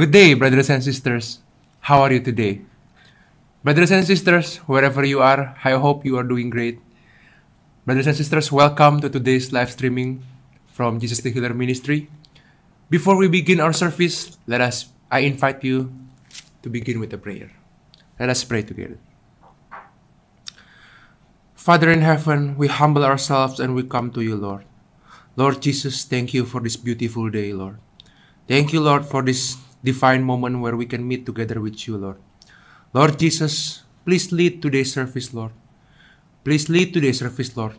Good day, brothers and sisters. How are you today? Brothers and sisters, wherever you are, I hope you are doing great. Brothers and sisters, welcome to today's live streaming from Jesus the Healer Ministry. Before we begin our service, let us I invite you to begin with a prayer. Let us pray together. Father in heaven, we humble ourselves and we come to you, Lord. Lord Jesus, thank you for this beautiful day, Lord. Thank you, Lord, for this divine moment where we can meet together with you, Lord. Lord Jesus, please lead today's service, Lord. Please lead today's service, Lord.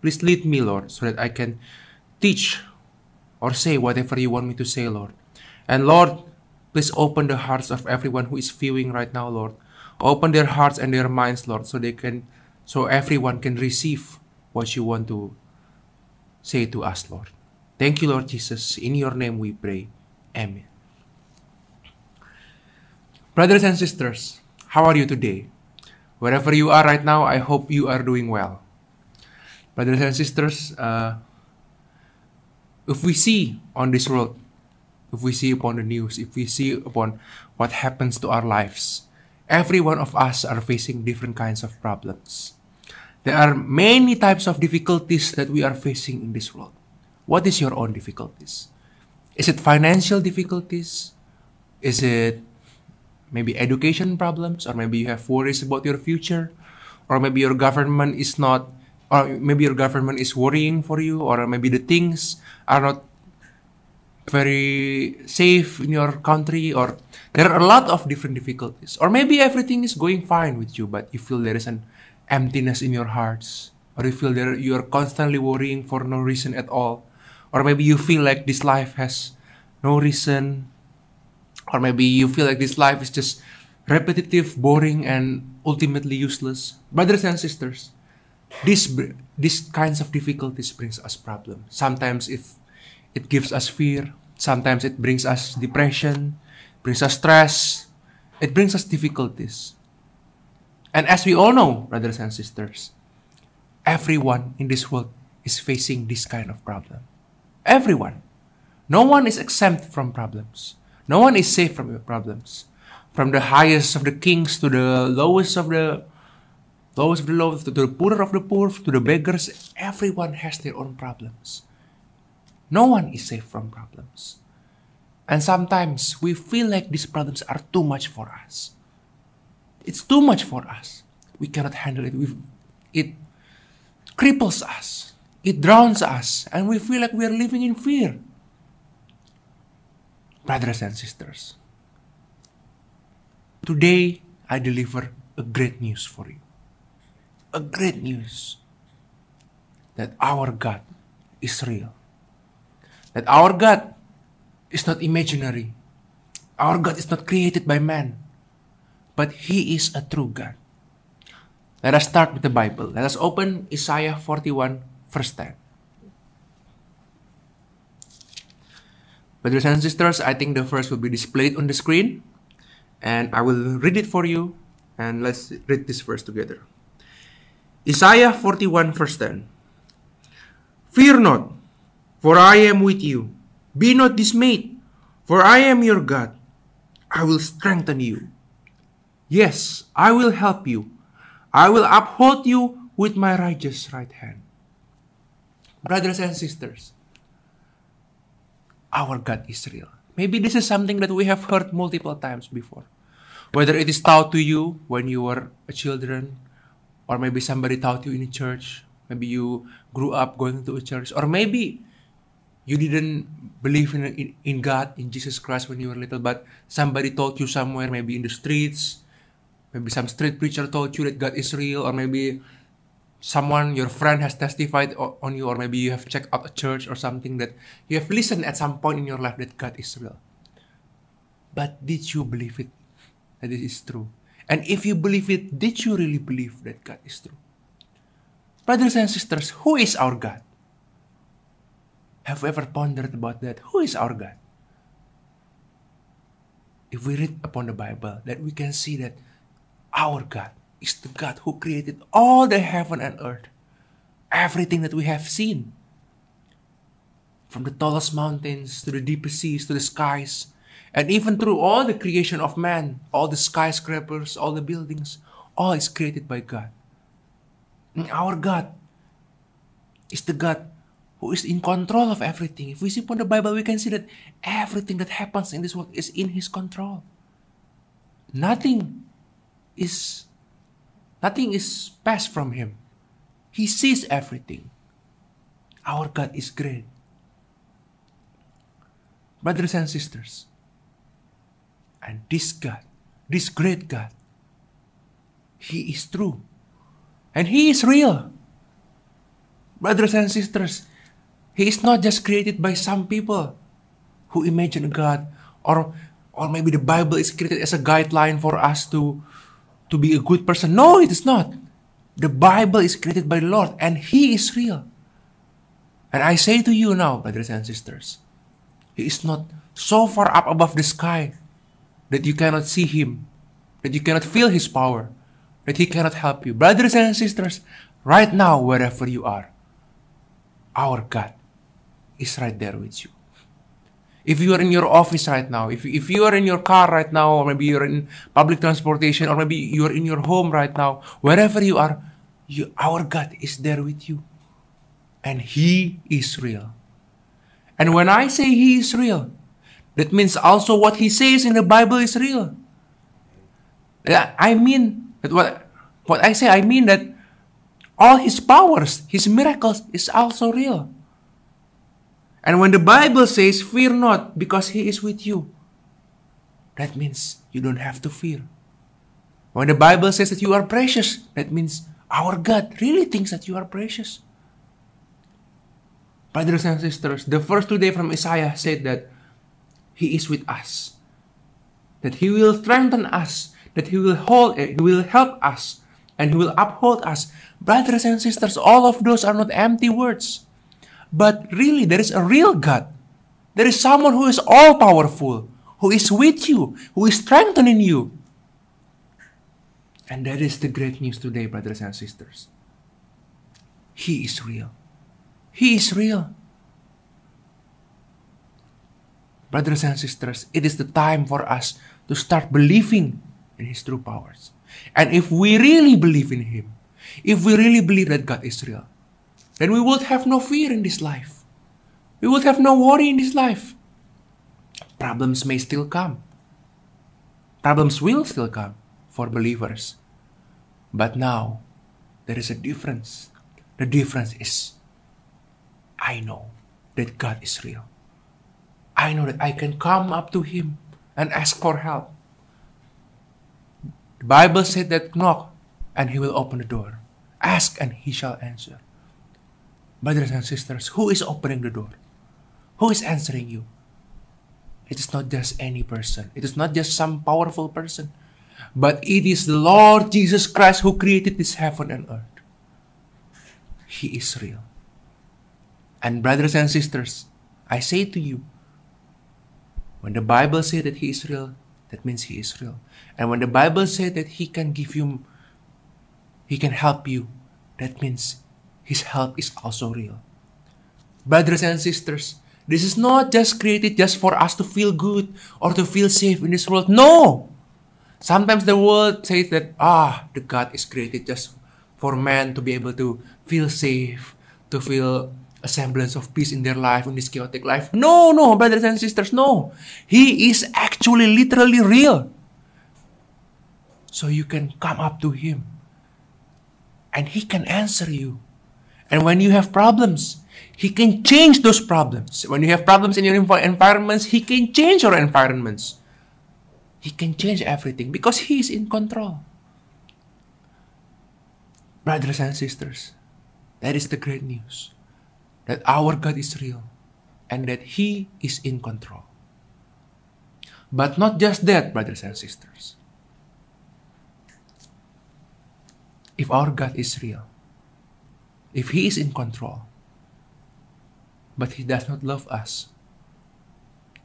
Please lead me, Lord, so that I can teach or say whatever you want me to say, Lord. And Lord, please open the hearts of everyone who is viewing right now, Lord. Open their hearts and their minds, Lord, so they can so everyone can receive what you want to say to us, Lord. Thank you, Lord Jesus. In your name we pray. Amen. Brothers and sisters, how are you today? Wherever you are right now, I hope you are doing well. Brothers and sisters, uh, if we see on this world, if we see upon the news, if we see upon what happens to our lives, every one of us are facing different kinds of problems. There are many types of difficulties that we are facing in this world. What is your own difficulties? Is it financial difficulties? Is it maybe education problems, or maybe you have worries about your future, or maybe your government is not, or maybe your government is worrying for you, or maybe the things are not very safe in your country, or there are a lot of different difficulties, or maybe everything is going fine with you, but you feel there is an emptiness in your hearts, or you feel there you are constantly worrying for no reason at all, or maybe you feel like this life has no reason or maybe you feel like this life is just repetitive, boring, and ultimately useless. Brothers and sisters, this these kinds of difficulties brings us problems. Sometimes if it gives us fear, sometimes it brings us depression, brings us stress, it brings us difficulties. And as we all know, brothers and sisters, everyone in this world is facing this kind of problem. Everyone. No one is exempt from problems. No one is safe from your problems. From the highest of the kings to the lowest of the lowest of the to the poorer of the poor, to the beggars, everyone has their own problems. No one is safe from problems. And sometimes we feel like these problems are too much for us. It's too much for us. We cannot handle it. we it cripples us. It drowns us. And we feel like we are living in fear brothers and sisters. Today, I deliver a great news for you. A great news that our God is real. That our God is not imaginary. Our God is not created by man, but He is a true God. Let us start with the Bible. Let us open Isaiah 41, verse 10. Brothers and sisters, I think the verse will be displayed on the screen and I will read it for you and let's read this verse together. Isaiah 41 verse 10. Fear not, for I am with you. Be not dismayed, for I am your God. I will strengthen you. Yes, I will help you. I will uphold you with my righteous right hand. Brothers and sisters, our God is real. Maybe this is something that we have heard multiple times before. Whether it is taught to you when you were a children, or maybe somebody taught you in a church, maybe you grew up going to a church, or maybe you didn't believe in, in, in God, in Jesus Christ when you were little, but somebody taught you somewhere, maybe in the streets, maybe some street preacher told you that God is real, or maybe someone your friend has testified on you or maybe you have checked out a church or something that you have listened at some point in your life that god is real. But did you believe it that it is true? And if you believe it did you really believe that god is true? Brothers and sisters who is our god? Have you ever pondered about that? Who is our god? If we read upon the bible that we can see that our god is the God who created all the heaven and earth, everything that we have seen. From the tallest mountains to the deepest seas to the skies, And even through all the creation of man, all the skyscrapers, all the buildings, all is created by God. And our God is the God who is in control of everything. If we see upon the Bible, we can see that everything that happens in this world is in His control. Nothing is nothing is passed from Him. He sees everything. Our God is great. Brothers and sisters, and this God, this great God, He is true. And He is real. Brothers and sisters, He is not just created by some people who imagine God or or maybe the Bible is created as a guideline for us to to be a good person. No, it is not. The Bible is created by the Lord and He is real. And I say to you now, brothers and sisters, He is not so far up above the sky that you cannot see Him, that you cannot feel His power, that He cannot help you. Brothers and sisters, right now, wherever you are, our God is right there with you. If you are in your office right now, if, if you are in your car right now, or maybe you're in public transportation, or maybe you're in your home right now, wherever you are, you, our God is there with you and He is real. And when I say He is real, that means also what He says in the Bible is real. I mean that what what I say, I mean that all His powers, His miracles is also real. And when the Bible says, Fear not, because He is with you, that means you don't have to fear. When the Bible says that you are precious, that means our God really thinks that you are precious. Brothers and sisters, the first two days from Isaiah said that He is with us, that He will strengthen us, that He will hold, eh, He will help us, and He will uphold us. Brothers and sisters, all of those are not empty words, but really there is a real God. There is someone who is all powerful, who is with you, who is strengthening you. And that is the great news today, brothers and sisters. He is real. He is real. Brothers and sisters, it is the time for us to start believing in His true powers. And if we really believe in Him, if we really believe that God is real, then we would have no fear in this life. We would have no worry in this life. Problems may still come. Problems will still come for believers. But now, there is a difference. The difference is I know that God is real. I know that I can come up to Him and ask for help. The Bible said that knock and He will open the door. Ask and He shall answer. Brothers and sisters, who is opening the door? Who is answering you? It is not just any person. It is not just some powerful person. But it is the Lord Jesus Christ who created this heaven and earth. He is real. And brothers and sisters, I say to you, when the Bible says that He is real, that means He is real. And when the Bible says that He can give you, He can help you, that means His help is also real. Brothers and sisters, this is not just created just for us to feel good or to feel safe in this world. No! Sometimes the world says that, ah, the God is created just for man to be able to feel safe, to feel a semblance of peace in their life, in this chaotic life. No, no, brothers and sisters, no. He is actually literally real. So you can come up to Him and He can answer you. And when you have problems, He can change those problems. When you have problems in your environments, He can change your environments. He can change everything because He is in control. Brothers and sisters, that is the great news that our God is real and that He is in control. But not just that, brothers and sisters. If our God is real, if He is in control, but He does not love us,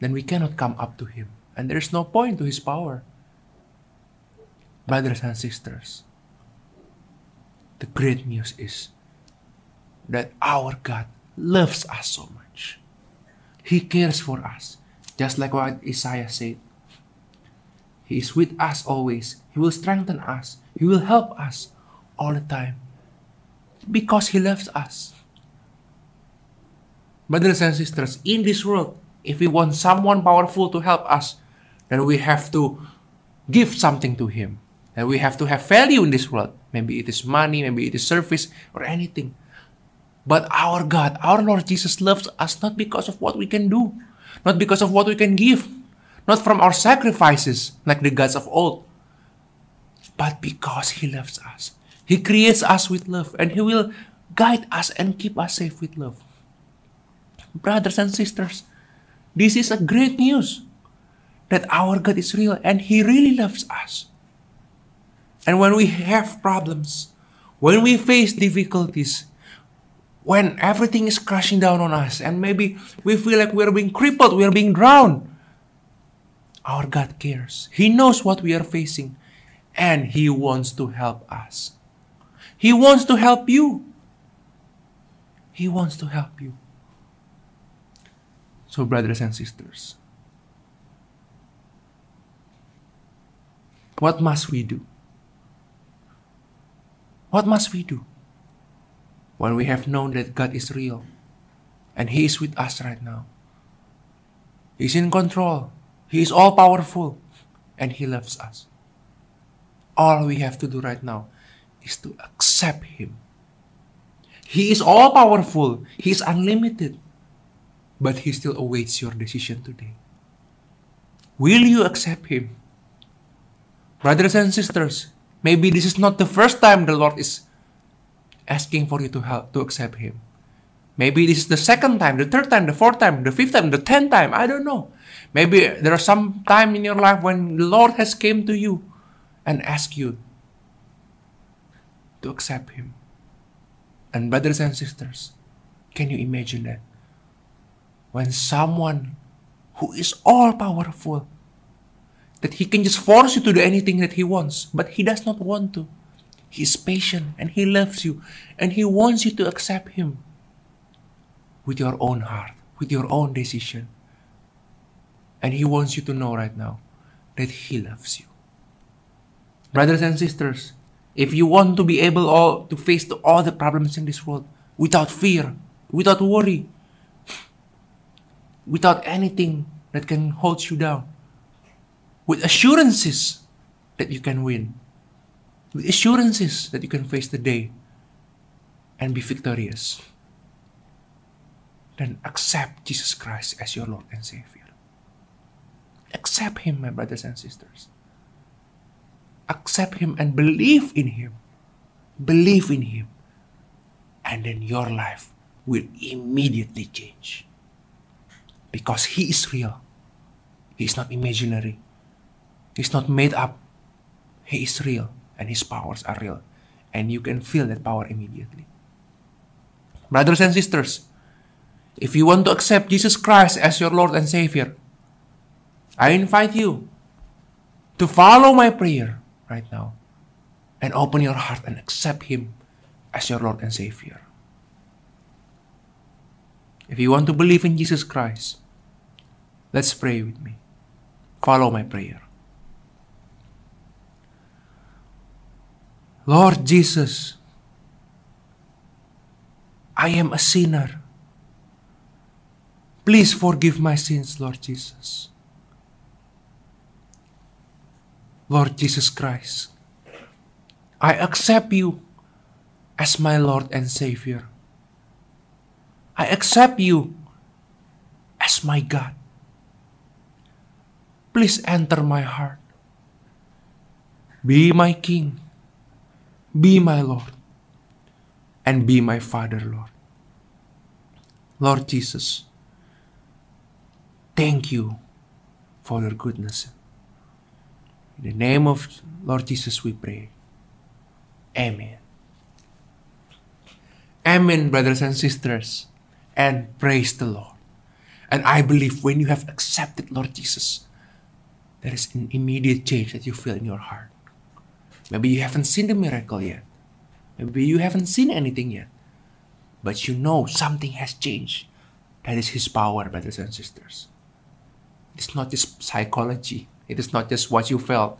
then we cannot come up to Him, and there is no point to His power. Brothers and sisters, the great news is that our God loves us so much. He cares for us. Just like what Isaiah said. He is with us always. He will strengthen us. He will help us all the time. Because He loves us. Brothers and sisters, in this world, if we want someone powerful to help us, then we have to give something to Him. And we have to have value in this world. Maybe it is money, maybe it is service, or anything. But our God, our Lord Jesus loves us not because of what we can do, not because of what we can give, not from our sacrifices like the gods of old, but because He loves us. He creates us with love and He will guide us and keep us safe with love. Brothers and sisters, this is a great news that our God is real and He really loves us. And when we have problems, when we face difficulties, when everything is crashing down on us, and maybe we feel like we're being crippled, we're being drowned, our God cares. He knows what we are facing, and He wants to help us. He wants to help you. He wants to help you. So, brothers and sisters, what must we do? What must we do when we have known that God is real and He is with us right now? He's in control, He is all powerful, and He loves us. All we have to do right now is to accept Him. He is all powerful, He is unlimited, but He still awaits your decision today. Will you accept Him? Brothers and sisters, Maybe this is not the first time the Lord is asking for you to help to accept Him. Maybe this is the second time, the third time, the fourth time, the fifth time, the tenth time. I don't know. Maybe there are some time in your life when the Lord has came to you and asked you to accept Him. And brothers and sisters, can you imagine that? When someone who is all powerful that he can just force you to do anything that he wants, but he does not want to. He is patient and he loves you and he wants you to accept him with your own heart, with your own decision. And he wants you to know right now that he loves you. Brothers and sisters, if you want to be able all to face all the problems in this world without fear, without worry, without anything that can hold you down, with assurances that you can win, with assurances that you can face the day and be victorious, then accept Jesus Christ as your Lord and Savior. Accept Him, my brothers and sisters. Accept Him and believe in Him. Believe in Him. And then your life will immediately change. Because He is real, He is not imaginary. He is not made up. He is real and his powers are real. And you can feel that power immediately. Brothers and sisters, if you want to accept Jesus Christ as your Lord and Savior, I invite you to follow my prayer right now and open your heart and accept Him as your Lord and Savior. If you want to believe in Jesus Christ, let's pray with me. Follow my prayer. Lord Jesus, I am a sinner. Please forgive my sins, Lord Jesus. Lord Jesus Christ, I accept you as my Lord and Savior. I accept you as my God. Please enter my heart. Be my King be my Lord and be my Father, Lord. Lord Jesus, thank you for your goodness. In the name of Lord Jesus, we pray. Amen. Amen, brothers and sisters, and praise the Lord. And I believe when you have accepted Lord Jesus, there is an immediate change that you feel in your heart. Maybe you haven't seen the miracle yet. Maybe you haven't seen anything yet. But you know something has changed. That is His power, brothers and sisters. It's not just psychology, it is not just what you felt,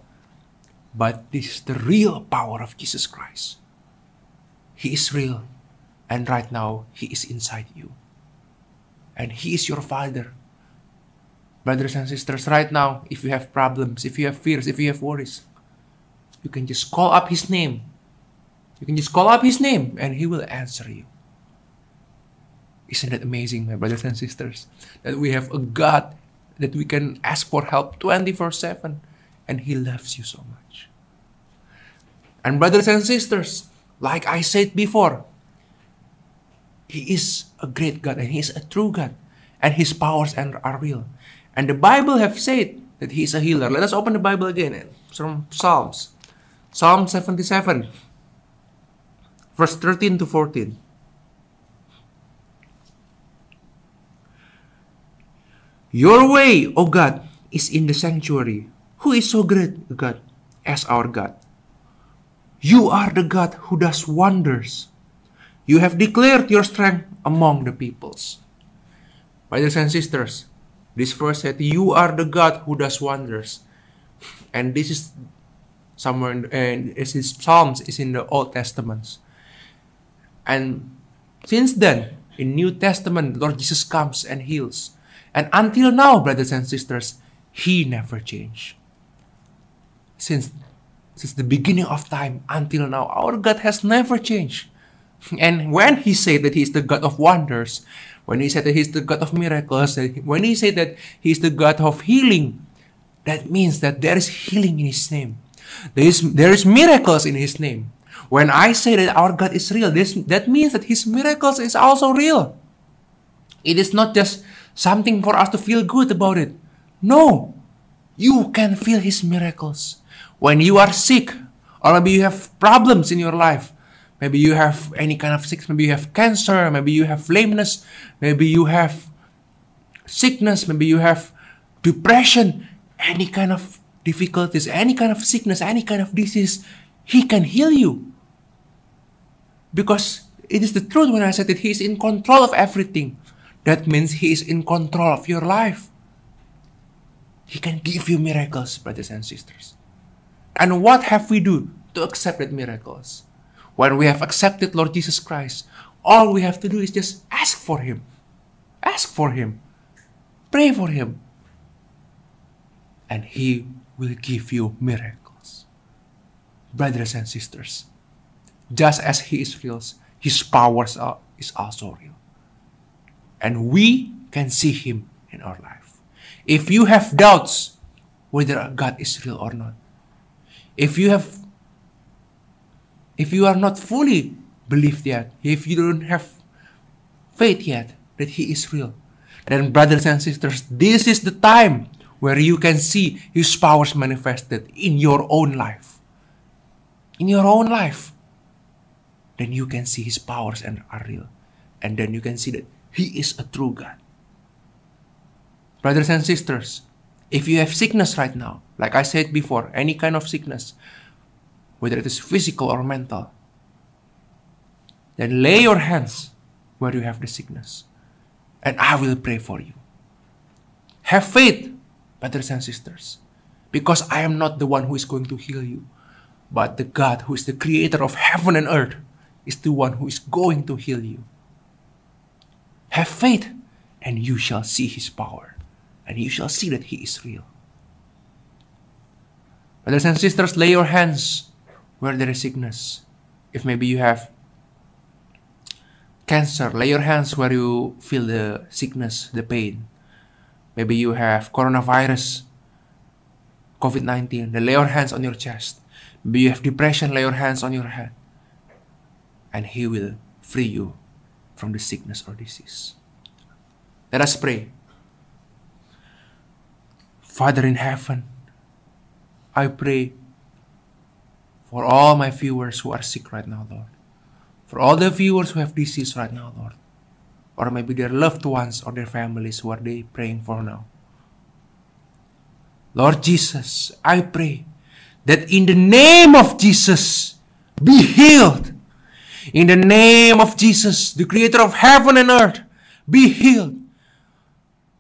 but this is the real power of Jesus Christ. He is real, and right now, He is inside you. And He is your Father. Brothers and sisters, right now, if you have problems, if you have fears, if you have worries, you can just call up His name. You can just call up His name, and He will answer you. Isn't it amazing, my brothers and sisters, that we have a God that we can ask for help 24 7 and He loves you so much. And, brothers and sisters, like I said before, He is a great God and He is a true God and His powers are real. And the Bible have said that He is a healer. Let us open the Bible again from Psalms. Psalm 77, verse 13 to 14. Your way, O God, is in the sanctuary. Who is so great, God, as our God? You are the God who does wonders. You have declared your strength among the peoples. Brothers and sisters, this verse said, You are the God who does wonders. And this is somewhere in, and this Psalms is in the Old Testament. And since then, in New Testament, Lord Jesus comes and heals. And until now, brothers and sisters, He never changed. Since, since the beginning of time until now, our God has never changed. And when He said that He is the God of wonders, when He said that He is the God of miracles, when He said that He is the God of healing, that means that there is healing in His name. There is, there is miracles in His name. When I say that our God is real, this, that means that His miracles is also real. It is not just something for us to feel good about it. No, you can feel His miracles. When you are sick, or maybe you have problems in your life, maybe you have any kind of sickness, maybe you have cancer, maybe you have lameness, maybe you have sickness, maybe you have depression, any kind of difficulties, any kind of sickness, any kind of disease, He can heal you. Because it is the truth when I said that He is in control of everything. That means He is in control of your life. He can give you miracles, brothers and sisters. And what have we do to accept that miracles? When we have accepted Lord Jesus Christ, all we have to do is just ask for Him. Ask for Him. Pray for Him. And He will give you miracles. Brothers and sisters, just as He is real, His powers are, is also real and we can see Him in our life. If you have doubts whether God is real or not, if you have, if you are not fully believed yet, if you don't have faith yet that He is real, then brothers and sisters, this is the time where you can see His powers manifested in your own life. In your own life. Then you can see His powers and are real. And then you can see that he is a true God. Brothers and sisters, if you have sickness right now, like I said before, any kind of sickness, whether it is physical or mental, then lay your hands where you have the sickness, and I will pray for you. Have faith, brothers and sisters, because I am not the one who is going to heal you, but the God who is the creator of heaven and earth is the one who is going to heal you. Have faith, and you shall see his power, and you shall see that he is real. Brothers and sisters, lay your hands where there is sickness. If maybe you have cancer, lay your hands where you feel the sickness, the pain. Maybe you have coronavirus, COVID 19, then lay your hands on your chest. Maybe you have depression, lay your hands on your head. And He will free you from the sickness or disease. Let us pray. Father in heaven, I pray for all my viewers who are sick right now, Lord. For all the viewers who have disease right now, Lord. Or maybe their loved ones or their families who are they praying for now. Lord Jesus, I pray that in the name of Jesus, be healed in the name of Jesus, the creator of heaven and earth, be healed.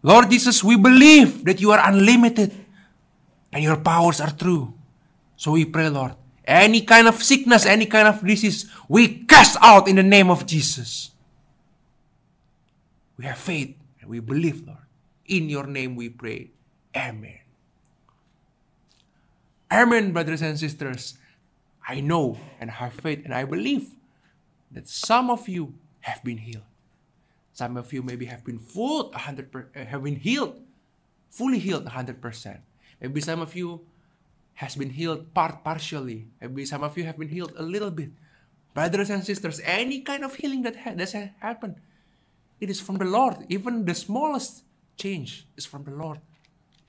Lord Jesus, we believe that you are unlimited and your powers are true. So we pray, Lord, any kind of sickness, any kind of disease, we cast out in the name of Jesus. We have faith and we believe, Lord. In your name we pray. Amen. Amen, brothers and sisters. I know and have faith and I believe that some of you have been healed. Some of you maybe have been full 100 per, uh, have been healed, fully healed 100%. Maybe some of you has been healed part partially. Maybe some of you have been healed a little bit. Brothers and sisters, any kind of healing that ha- that's happened, it is from the Lord. Even the smallest change is from the Lord.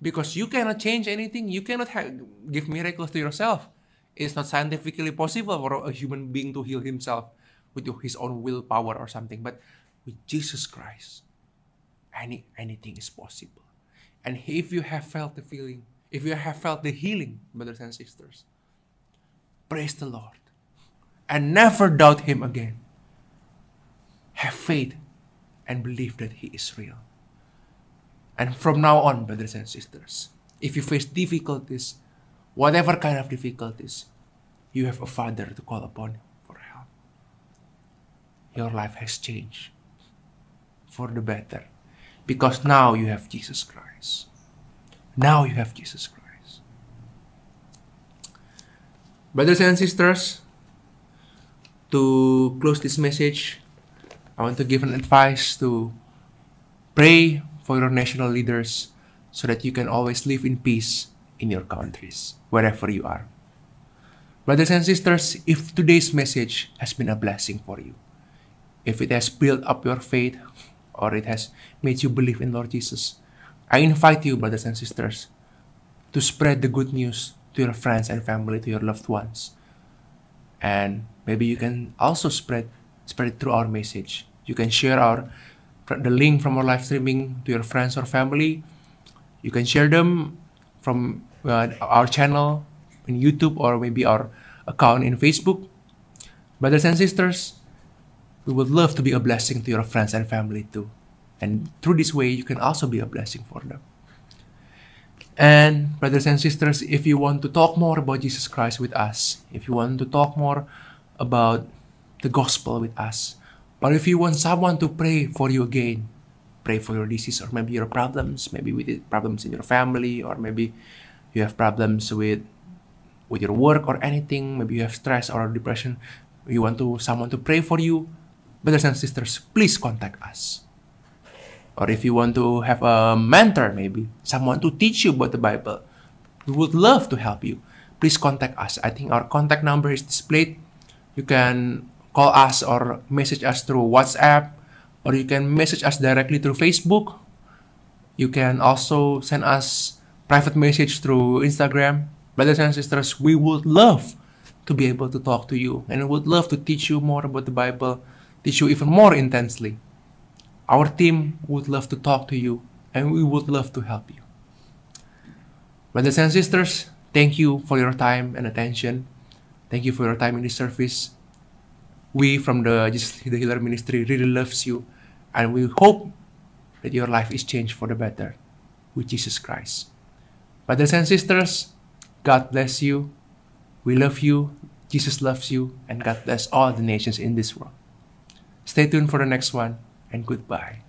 Because you cannot change anything. You cannot ha- give miracles to yourself. It's not scientifically possible for a human being to heal himself with your his own willpower or something. But with Jesus Christ, any anything is possible. And if you have felt the feeling, if you have felt the healing, brothers and sisters, praise the Lord and never doubt Him again. Have faith and believe that He is real. And from now on, brothers and sisters, if you face difficulties, whatever kind of difficulties, you have a Father to call upon. Your life has changed for the better because now you have Jesus Christ. Now you have Jesus Christ. Brothers and sisters, to close this message, I want to give an advice to pray for your national leaders so that you can always live in peace in your countries, wherever you are. Brothers and sisters, if today's message has been a blessing for you, if it has built up your faith, or it has made you believe in Lord Jesus, I invite you, brothers and sisters, to spread the good news to your friends and family, to your loved ones. And maybe you can also spread spread it through our message. You can share our the link from our live streaming to your friends or family. You can share them from uh, our channel in YouTube or maybe our account in Facebook. Brothers and sisters, we would love to be a blessing to your friends and family too. And through this way, you can also be a blessing for them. And, brothers and sisters, if you want to talk more about Jesus Christ with us, if you want to talk more about the gospel with us, but if you want someone to pray for you again, pray for your disease or maybe your problems, maybe with problems in your family, or maybe you have problems with with your work or anything, maybe you have stress or depression, you want to someone to pray for you, brothers and sisters, please contact us. Or if you want to have a mentor, maybe someone to teach you about the Bible, we would love to help you. Please contact us. I think our contact number is displayed. You can call us or message us through WhatsApp, or you can message us directly through Facebook. You can also send us private message through Instagram. Brothers and sisters, we would love to be able to talk to you and we would love to teach you more about the Bible, teach you even more intensely. Our team would love to talk to you and we would love to help you. Brothers and sisters, thank you for your time and attention. Thank you for your time in this service. We from the Jesus the Healer Ministry really loves you and we hope that your life is changed for the better with Jesus Christ. Brothers and sisters, God bless you. We love you. Jesus loves you. And God bless all the nations in this world. Stay tuned for the next one and goodbye.